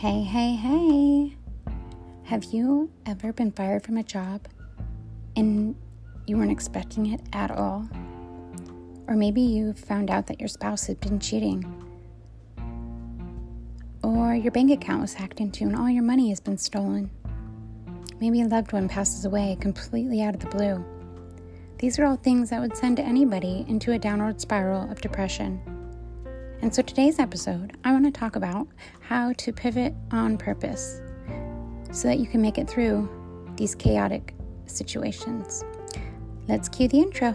Hey, hey, hey. Have you ever been fired from a job and you weren't expecting it at all? Or maybe you found out that your spouse had been cheating. Or your bank account was hacked into and all your money has been stolen. Maybe a loved one passes away completely out of the blue. These are all things that would send anybody into a downward spiral of depression. And so today's episode, I want to talk about how to pivot on purpose so that you can make it through these chaotic situations. Let's cue the intro.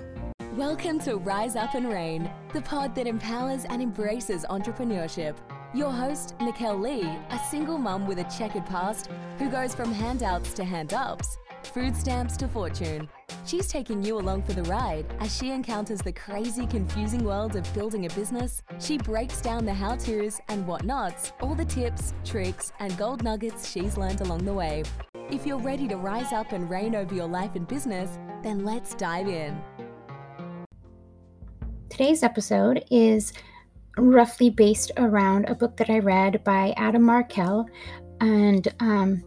Welcome to Rise Up and Reign, the pod that empowers and embraces entrepreneurship. Your host, Nickelle Lee, a single mum with a checkered past who goes from handouts to hand ups, food stamps to fortune. She's taking you along for the ride as she encounters the crazy, confusing world of building a business. She breaks down the how to's and whatnots, all the tips, tricks, and gold nuggets she's learned along the way. If you're ready to rise up and reign over your life and business, then let's dive in. Today's episode is roughly based around a book that I read by Adam Markel, and um,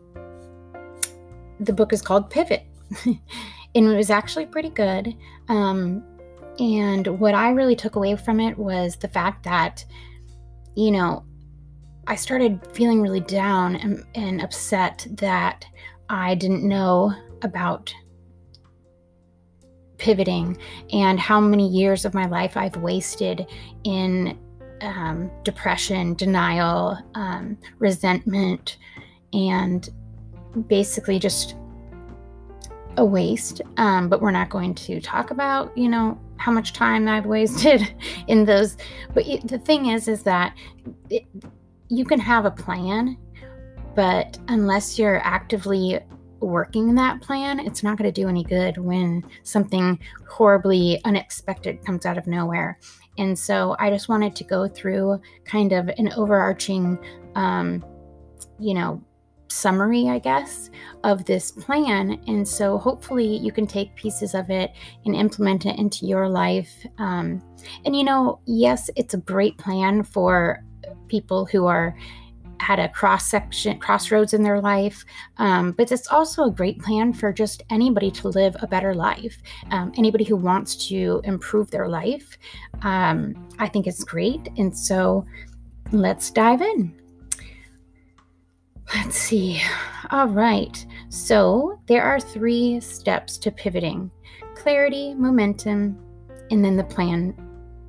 the book is called Pivot. and it was actually pretty good. Um, and what I really took away from it was the fact that, you know, I started feeling really down and, and upset that I didn't know about pivoting and how many years of my life I've wasted in um, depression, denial, um, resentment, and basically just a waste. Um, but we're not going to talk about, you know, how much time I've wasted in those. But the thing is, is that it, you can have a plan, but unless you're actively working that plan, it's not going to do any good when something horribly unexpected comes out of nowhere. And so I just wanted to go through kind of an overarching, um, you know, summary, I guess, of this plan. And so hopefully you can take pieces of it and implement it into your life. Um, and, you know, yes, it's a great plan for people who are had a cross section crossroads in their life. Um, but it's also a great plan for just anybody to live a better life. Um, anybody who wants to improve their life. Um, i think it's great. And so let's dive in Let's see. All right. So there are three steps to pivoting clarity, momentum, and then the plan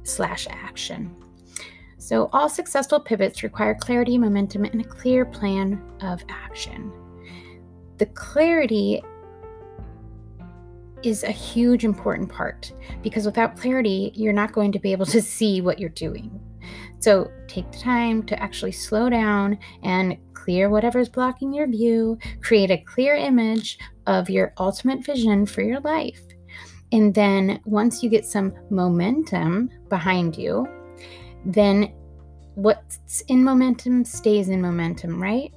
slash action. So all successful pivots require clarity, momentum, and a clear plan of action. The clarity is a huge important part because without clarity, you're not going to be able to see what you're doing. So take the time to actually slow down and clear whatever's blocking your view, create a clear image of your ultimate vision for your life. And then once you get some momentum behind you, then what's in momentum stays in momentum, right?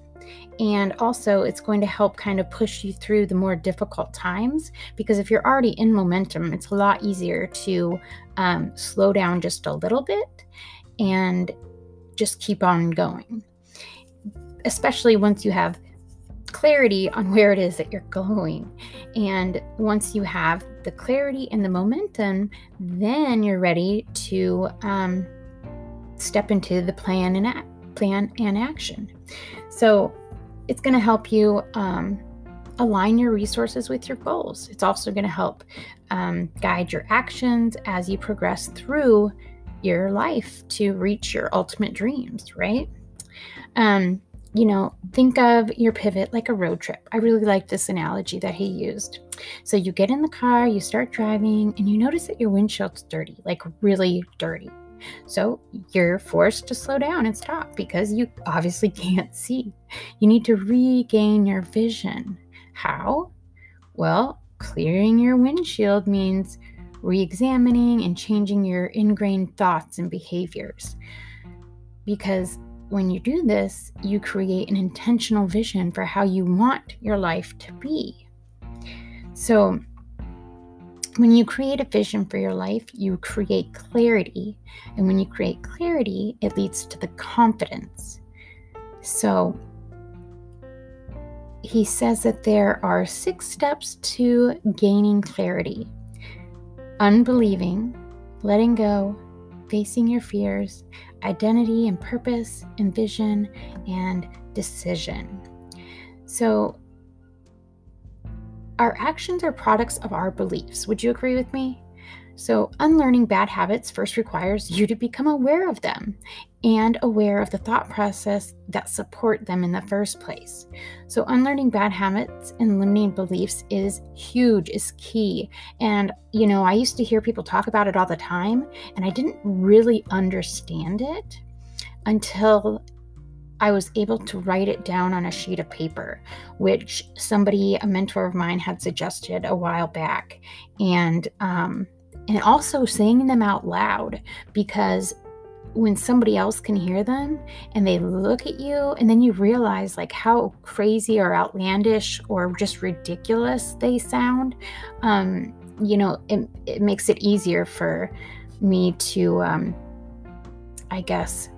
And also, it's going to help kind of push you through the more difficult times because if you're already in momentum, it's a lot easier to um, slow down just a little bit and just keep on going. Especially once you have clarity on where it is that you're going. And once you have the clarity and the momentum, then you're ready to um, step into the plan and a- plan and action. So it's going to help you um, align your resources with your goals. It's also going to help um, guide your actions as you progress through your life to reach your ultimate dreams, right? Um, you know, think of your pivot like a road trip. I really like this analogy that he used. So you get in the car, you start driving, and you notice that your windshield's dirty, like really dirty. So you're forced to slow down and stop because you obviously can't see. You need to regain your vision. How? Well, clearing your windshield means re examining and changing your ingrained thoughts and behaviors. Because when you do this, you create an intentional vision for how you want your life to be. So, when you create a vision for your life, you create clarity. And when you create clarity, it leads to the confidence. So, he says that there are six steps to gaining clarity unbelieving, letting go, facing your fears, identity and purpose, and vision, and decision. So, our actions are products of our beliefs. Would you agree with me? So, unlearning bad habits first requires you to become aware of them and aware of the thought process that support them in the first place. So, unlearning bad habits and limiting beliefs is huge, is key. And, you know, I used to hear people talk about it all the time, and I didn't really understand it until I was able to write it down on a sheet of paper, which somebody, a mentor of mine, had suggested a while back. And, um, and also saying them out loud because when somebody else can hear them and they look at you and then you realize like how crazy or outlandish or just ridiculous they sound um you know it, it makes it easier for me to um i guess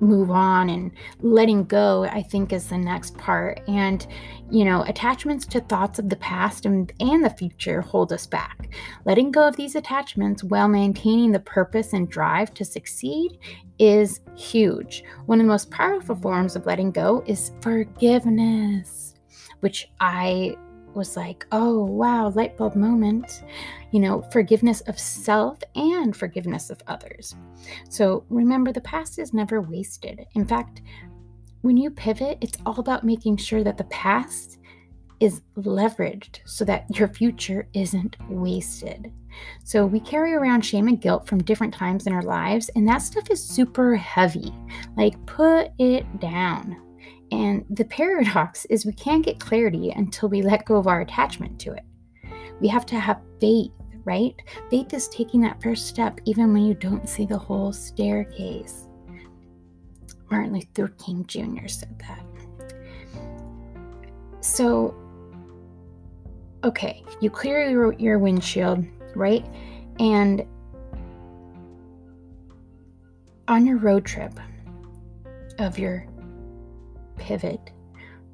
move on and letting go i think is the next part. And you know attachments to thoughts of the past and, and the future hold us back. Letting go of these attachments while maintaining the purpose and drive to succeed is huge. One of the most powerful forms of letting go is forgiveness which i was like, oh, wow, light bulb moment, you know, forgiveness of self and forgiveness of others. So remember, the past is never wasted. In fact, when you pivot, it's all about making sure that the past is leveraged so that your future isn't wasted. So we carry around shame and guilt from different times in our lives, and that stuff is super heavy. Like, put it down. And the paradox is we can't get clarity until we let go of our attachment to it. We have to have faith, right? Faith is taking that first step even when you don't see the whole staircase. Martin Luther King Jr. said that. So, okay, you clear your, your windshield, right? And on your road trip of your pivot,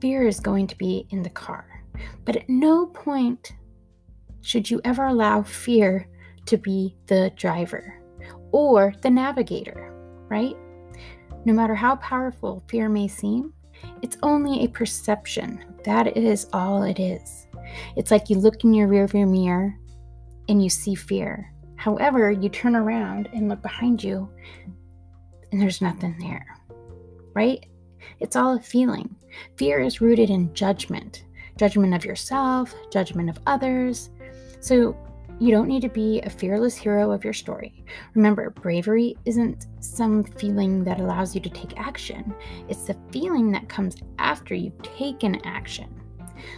fear is going to be in the car. But at no point should you ever allow fear to be the driver or the navigator, right? No matter how powerful fear may seem, it's only a perception. That is all it is. It's like you look in your rearview mirror and you see fear. However, you turn around and look behind you and there's nothing there, right? It's all a feeling. Fear is rooted in judgment judgment of yourself, judgment of others. So you don't need to be a fearless hero of your story. Remember, bravery isn't some feeling that allows you to take action, it's the feeling that comes after you've taken action.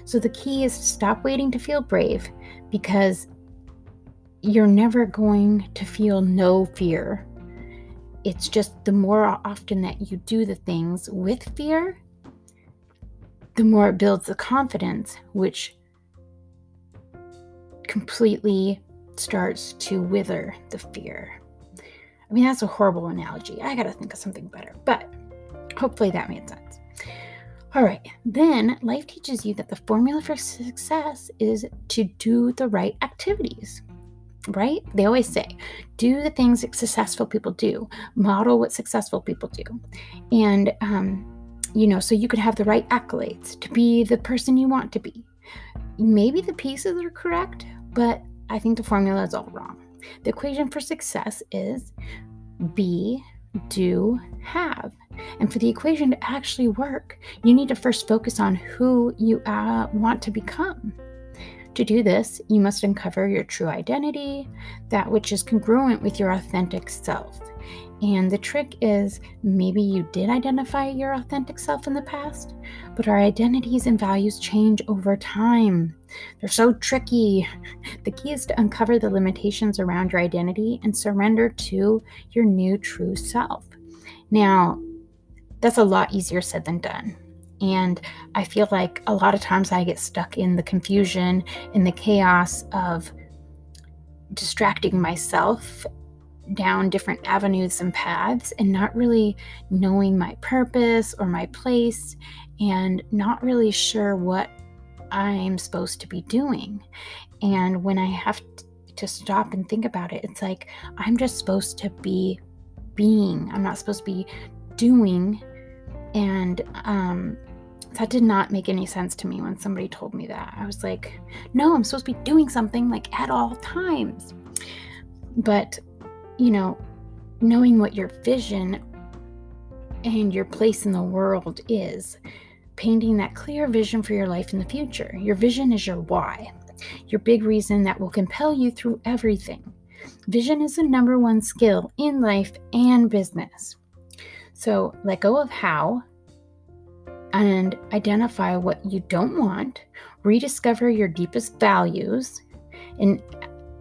So the key is to stop waiting to feel brave because you're never going to feel no fear it's just the more often that you do the things with fear, the more it builds the confidence, which completely starts to wither the fear. I mean, that's a horrible analogy. I got to think of something better, but hopefully that made sense. All right, then life teaches you that the formula for success is to do the right activities right? They always say, do the things that successful people do, model what successful people do. And, um, you know, so you could have the right accolades to be the person you want to be. Maybe the pieces are correct, but I think the formula is all wrong. The equation for success is be, do, have. And for the equation to actually work, you need to first focus on who you uh, want to become. To do this, you must uncover your true identity, that which is congruent with your authentic self. And the trick is maybe you did identify your authentic self in the past, but our identities and values change over time. They're so tricky. The key is to uncover the limitations around your identity and surrender to your new true self. Now, that's a lot easier said than done. And I feel like a lot of times I get stuck in the confusion, in the chaos of distracting myself down different avenues and paths and not really knowing my purpose or my place and not really sure what I'm supposed to be doing. And when I have to stop and think about it, it's like I'm just supposed to be being. I'm not supposed to be doing. And um, that did not make any sense to me when somebody told me that. I was like, no, I'm supposed to be doing something like at all times. But, you know, knowing what your vision and your place in the world is, painting that clear vision for your life in the future. Your vision is your why, your big reason that will compel you through everything. Vision is the number one skill in life and business. So let go of how and identify what you don't want, rediscover your deepest values, and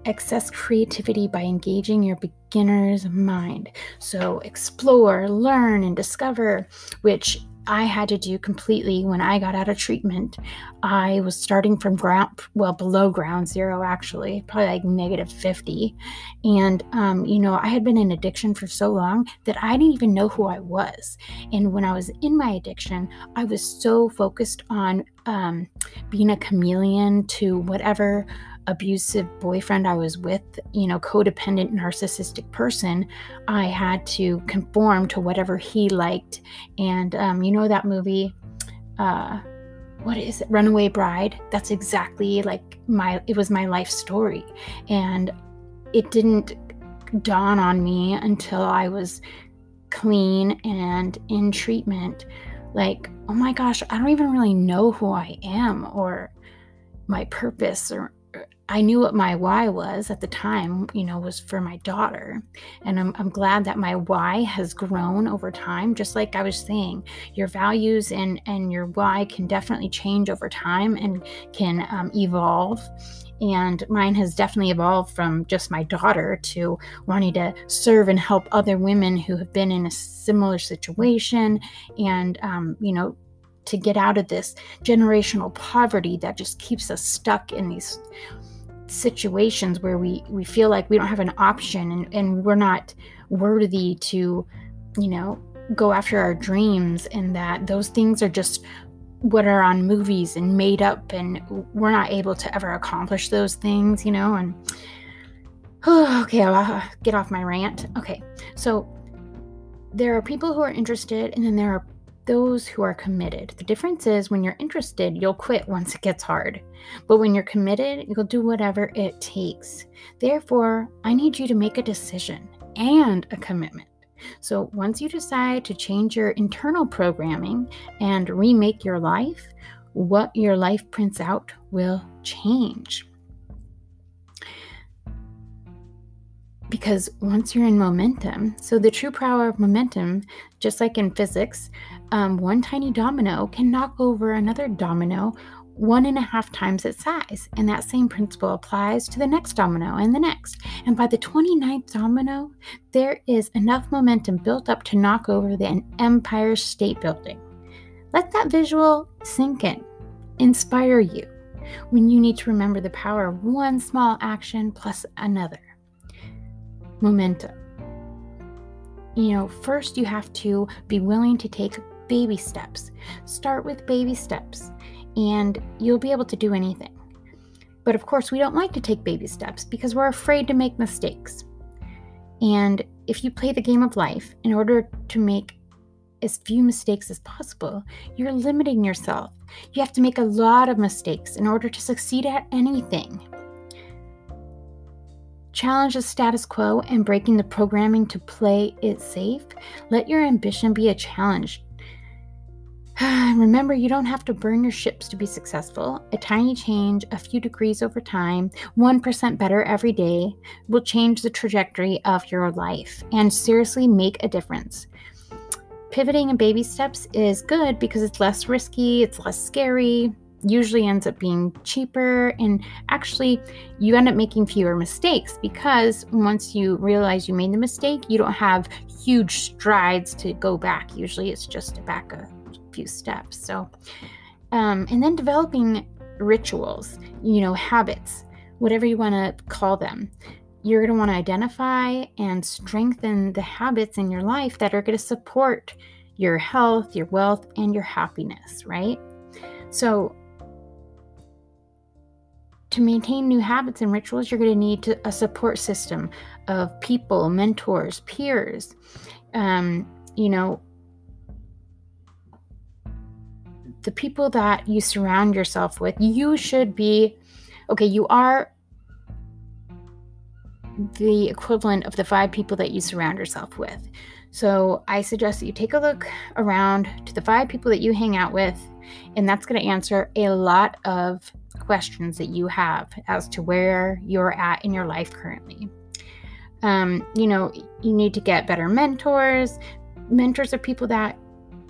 access creativity by engaging your beginner's mind. So explore, learn, and discover, which I had to do completely when I got out of treatment. I was starting from ground, well, below ground zero, actually, probably like negative 50. And, um, you know, I had been in addiction for so long that I didn't even know who I was. And when I was in my addiction, I was so focused on um, being a chameleon to whatever abusive boyfriend I was with, you know, codependent, narcissistic person, I had to conform to whatever he liked. And um, you know that movie, uh, what is it, Runaway Bride? That's exactly like my, it was my life story. And it didn't dawn on me until I was clean and in treatment. Like, oh my gosh, I don't even really know who I am or my purpose or I knew what my why was at the time, you know, was for my daughter. And I'm, I'm glad that my why has grown over time. Just like I was saying, your values and, and your why can definitely change over time and can um, evolve. And mine has definitely evolved from just my daughter to wanting to serve and help other women who have been in a similar situation and, um, you know, to get out of this generational poverty that just keeps us stuck in these situations where we we feel like we don't have an option and, and we're not worthy to you know go after our dreams and that those things are just what are on movies and made up and we're not able to ever accomplish those things you know and oh, okay i'll get off my rant. Okay so there are people who are interested and then there are those who are committed. The difference is when you're interested, you'll quit once it gets hard. But when you're committed, you'll do whatever it takes. Therefore, I need you to make a decision and a commitment. So once you decide to change your internal programming and remake your life, what your life prints out will change. Because once you're in momentum, so the true power of momentum, just like in physics, um, one tiny domino can knock over another domino one and a half times its size. And that same principle applies to the next domino and the next. And by the 29th domino, there is enough momentum built up to knock over the Empire State Building. Let that visual sink in, inspire you when you need to remember the power of one small action plus another momentum. You know, first you have to be willing to take baby steps. Start with baby steps, and you'll be able to do anything. But of course, we don't like to take baby steps because we're afraid to make mistakes. And if you play the game of life in order to make as few mistakes as possible, you're limiting yourself. You have to make a lot of mistakes in order to succeed at anything. Challenge the status quo and breaking the programming to play it safe. Let your ambition be a challenge. Remember, you don't have to burn your ships to be successful. A tiny change, a few degrees over time, 1% better every day, will change the trajectory of your life and seriously make a difference. Pivoting in baby steps is good because it's less risky, it's less scary, usually ends up being cheaper and actually you end up making fewer mistakes because once you realize you made the mistake you don't have huge strides to go back. Usually it's just a back a few steps. So um, and then developing rituals you know habits whatever you want to call them. You're going to want to identify and strengthen the habits in your life that are going to support your health your wealth and your happiness right? So to maintain new habits and rituals, you're going to need to, a support system of people, mentors, peers. Um, you know, the people that you surround yourself with, you should be okay, you are the equivalent of the five people that you surround yourself with. So I suggest that you take a look around to the five people that you hang out with, and that's going to answer a lot of questions that you have as to where you're at in your life currently. Um, you know, you need to get better mentors. Mentors are people that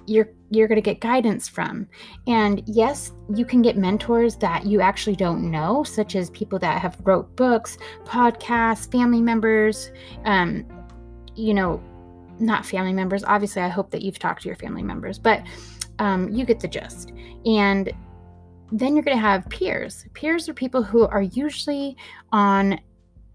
you're you're going to get guidance from. And yes, you can get mentors that you actually don't know, such as people that have wrote books, podcasts, family members, um, you know, not family members. Obviously, I hope that you've talked to your family members, but um, you get the gist. And then you're going to have peers. Peers are people who are usually on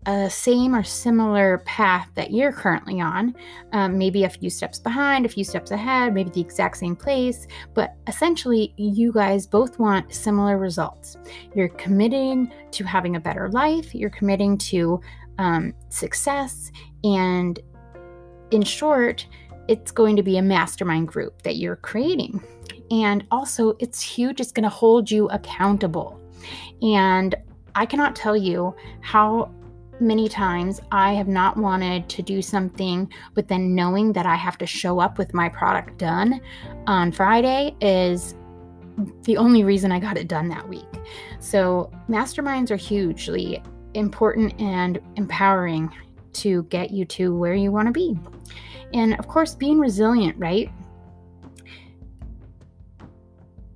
a same or similar path that you're currently on, um, maybe a few steps behind, a few steps ahead, maybe the exact same place, but essentially, you guys both want similar results. You're committing to having a better life, you're committing to um, success, and in short, it's going to be a mastermind group that you're creating. And also, it's huge, it's going to hold you accountable. And I cannot tell you how many times I have not wanted to do something, but then knowing that I have to show up with my product done on Friday is the only reason I got it done that week. So, masterminds are hugely important and empowering to get you to where you want to be. And of course, being resilient, right?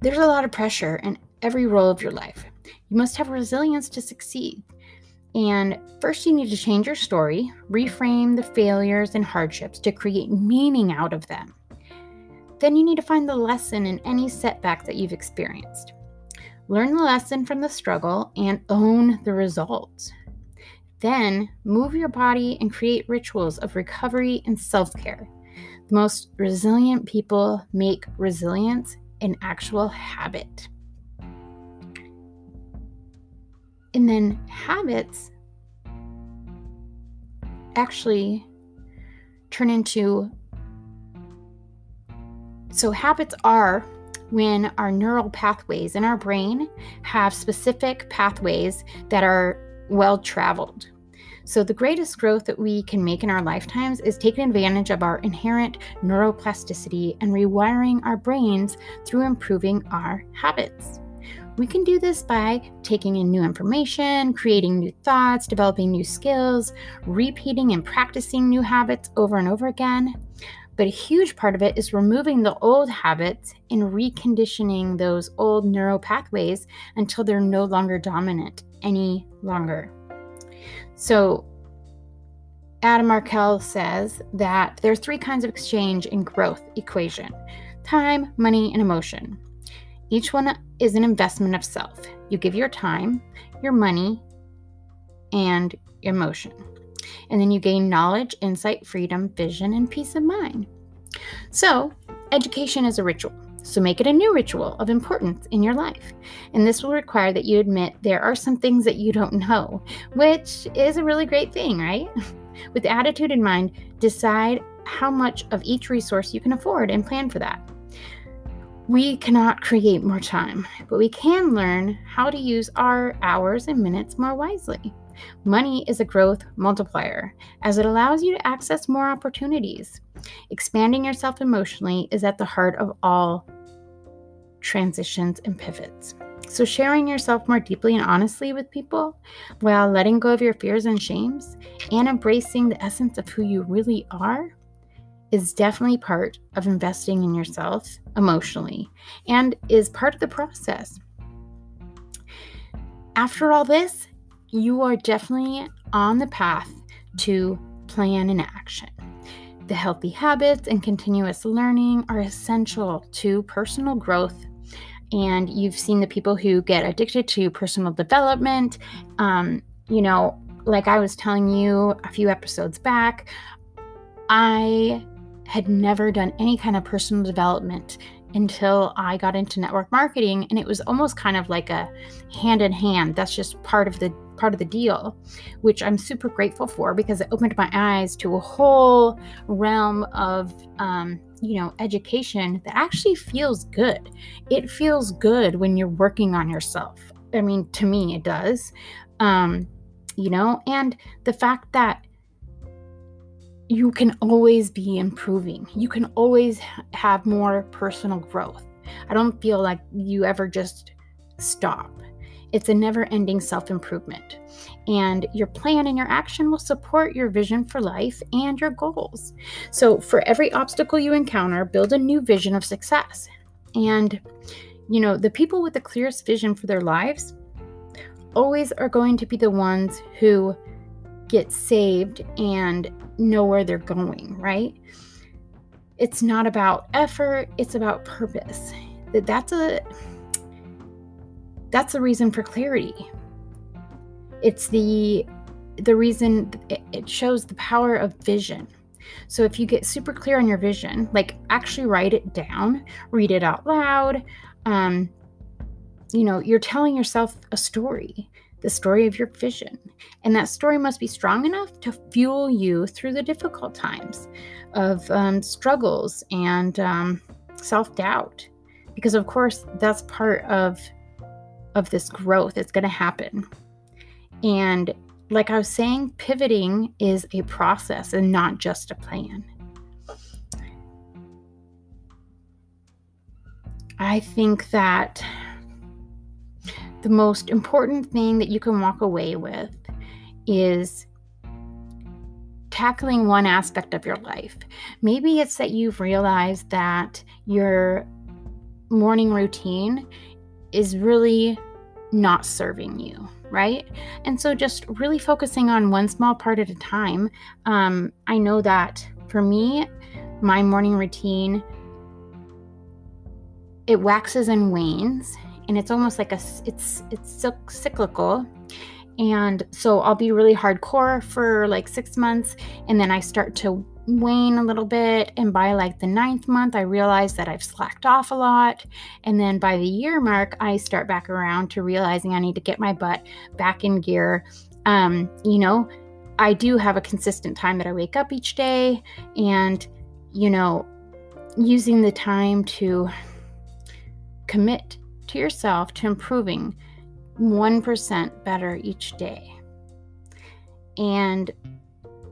There's a lot of pressure in every role of your life. You must have resilience to succeed. And first, you need to change your story, reframe the failures and hardships to create meaning out of them. Then, you need to find the lesson in any setback that you've experienced. Learn the lesson from the struggle and own the results. Then, move your body and create rituals of recovery and self care. The most resilient people make resilience an actual habit. And then habits actually turn into so habits are when our neural pathways in our brain have specific pathways that are well traveled. So, the greatest growth that we can make in our lifetimes is taking advantage of our inherent neuroplasticity and rewiring our brains through improving our habits. We can do this by taking in new information, creating new thoughts, developing new skills, repeating and practicing new habits over and over again. But a huge part of it is removing the old habits and reconditioning those old neural pathways until they're no longer dominant any longer. So, Adam Markel says that there are three kinds of exchange in growth equation time, money, and emotion. Each one is an investment of self. You give your time, your money, and emotion. And then you gain knowledge, insight, freedom, vision, and peace of mind. So, education is a ritual. So, make it a new ritual of importance in your life. And this will require that you admit there are some things that you don't know, which is a really great thing, right? With attitude in mind, decide how much of each resource you can afford and plan for that. We cannot create more time, but we can learn how to use our hours and minutes more wisely. Money is a growth multiplier as it allows you to access more opportunities. Expanding yourself emotionally is at the heart of all transitions and pivots. So, sharing yourself more deeply and honestly with people while letting go of your fears and shames and embracing the essence of who you really are is definitely part of investing in yourself emotionally and is part of the process. After all this, you are definitely on the path to plan and action. The healthy habits and continuous learning are essential to personal growth. And you've seen the people who get addicted to personal development. Um, you know, like I was telling you a few episodes back, I had never done any kind of personal development until I got into network marketing and it was almost kind of like a hand in hand. That's just part of the part of the deal, which I'm super grateful for because it opened my eyes to a whole realm of um, you know, education that actually feels good. It feels good when you're working on yourself. I mean, to me it does. Um, you know, and the fact that you can always be improving. You can always have more personal growth. I don't feel like you ever just stop. It's a never ending self improvement. And your plan and your action will support your vision for life and your goals. So, for every obstacle you encounter, build a new vision of success. And, you know, the people with the clearest vision for their lives always are going to be the ones who get saved and know where they're going, right? It's not about effort, it's about purpose. That's a that's a reason for clarity. It's the the reason it shows the power of vision. So if you get super clear on your vision, like actually write it down, read it out loud, um, you know, you're telling yourself a story the story of your vision. And that story must be strong enough to fuel you through the difficult times of um, struggles and um, self doubt. Because, of course, that's part of, of this growth. It's going to happen. And like I was saying, pivoting is a process and not just a plan. I think that the most important thing that you can walk away with is tackling one aspect of your life. Maybe it's that you've realized that your morning routine is really not serving you, right? And so just really focusing on one small part at a time. Um, I know that for me, my morning routine it waxes and wanes and it's almost like a it's it's cyclical and so i'll be really hardcore for like six months and then i start to wane a little bit and by like the ninth month i realize that i've slacked off a lot and then by the year mark i start back around to realizing i need to get my butt back in gear um, you know i do have a consistent time that i wake up each day and you know using the time to commit to yourself to improving 1% better each day. And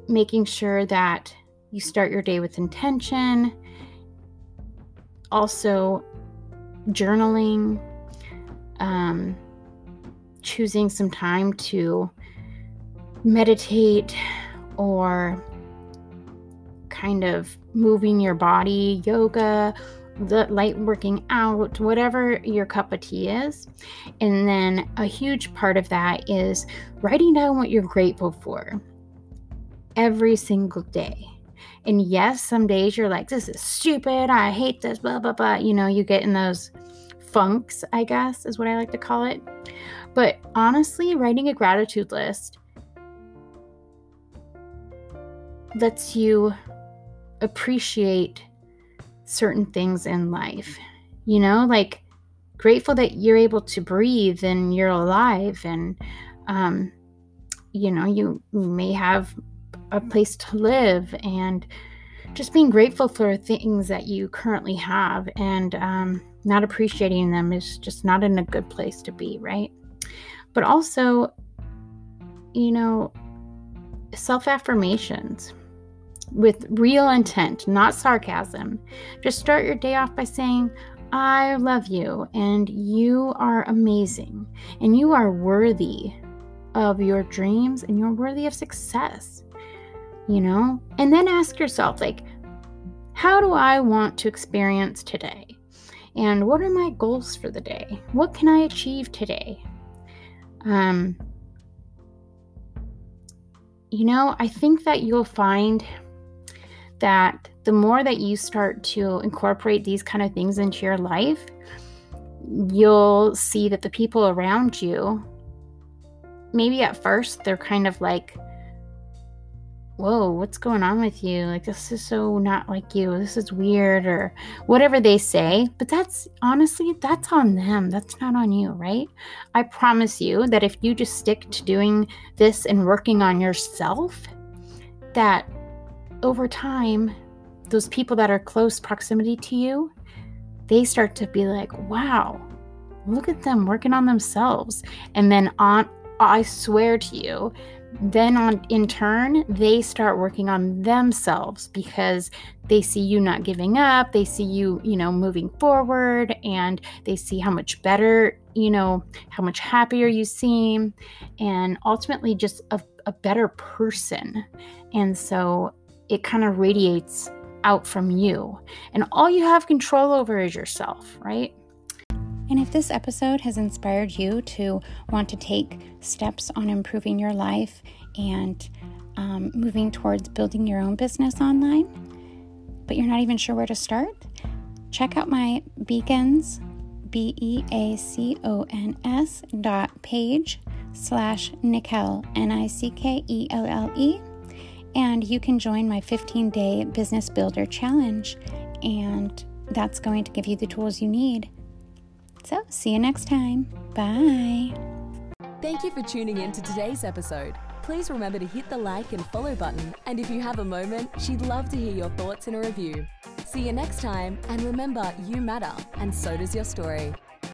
making sure that you start your day with intention. Also, journaling, um, choosing some time to meditate or kind of moving your body, yoga, the light working out, whatever your cup of tea is. And then a huge part of that is writing down what you're grateful for every single day. And yes, some days you're like, this is stupid. I hate this, blah, blah, blah. You know, you get in those funks, I guess is what I like to call it. But honestly, writing a gratitude list lets you appreciate certain things in life. You know, like grateful that you're able to breathe and you're alive and um you know, you may have a place to live and just being grateful for things that you currently have and um, not appreciating them is just not in a good place to be, right? But also, you know, self affirmations with real intent, not sarcasm. Just start your day off by saying, I love you and you are amazing and you are worthy of your dreams and you're worthy of success. You know? And then ask yourself, like, how do I want to experience today? And what are my goals for the day? What can I achieve today? Um, you know, I think that you'll find that the more that you start to incorporate these kind of things into your life, you'll see that the people around you, maybe at first they're kind of like whoa, what's going on with you? Like, this is so not like you. This is weird, or whatever they say. But that's honestly, that's on them. That's not on you, right? I promise you that if you just stick to doing this and working on yourself, that over time, those people that are close proximity to you, they start to be like, wow, look at them working on themselves. And then on, I swear to you, then on in turn they start working on themselves because they see you not giving up. They see you you know moving forward and they see how much better you know how much happier you seem and ultimately just a, a better person. And so it kind of radiates out from you. And all you have control over is yourself right and if this episode has inspired you to want to take steps on improving your life and um, moving towards building your own business online, but you're not even sure where to start, check out my beacons, B E A C O N S dot page slash Nickelle, N I C K E L L E. And you can join my 15 day business builder challenge, and that's going to give you the tools you need so, see you next time. Bye. Thank you for tuning in to today's episode. Please remember to hit the like and follow button, and if you have a moment, she'd love to hear your thoughts in a review. See you next time, and remember, you matter, and so does your story.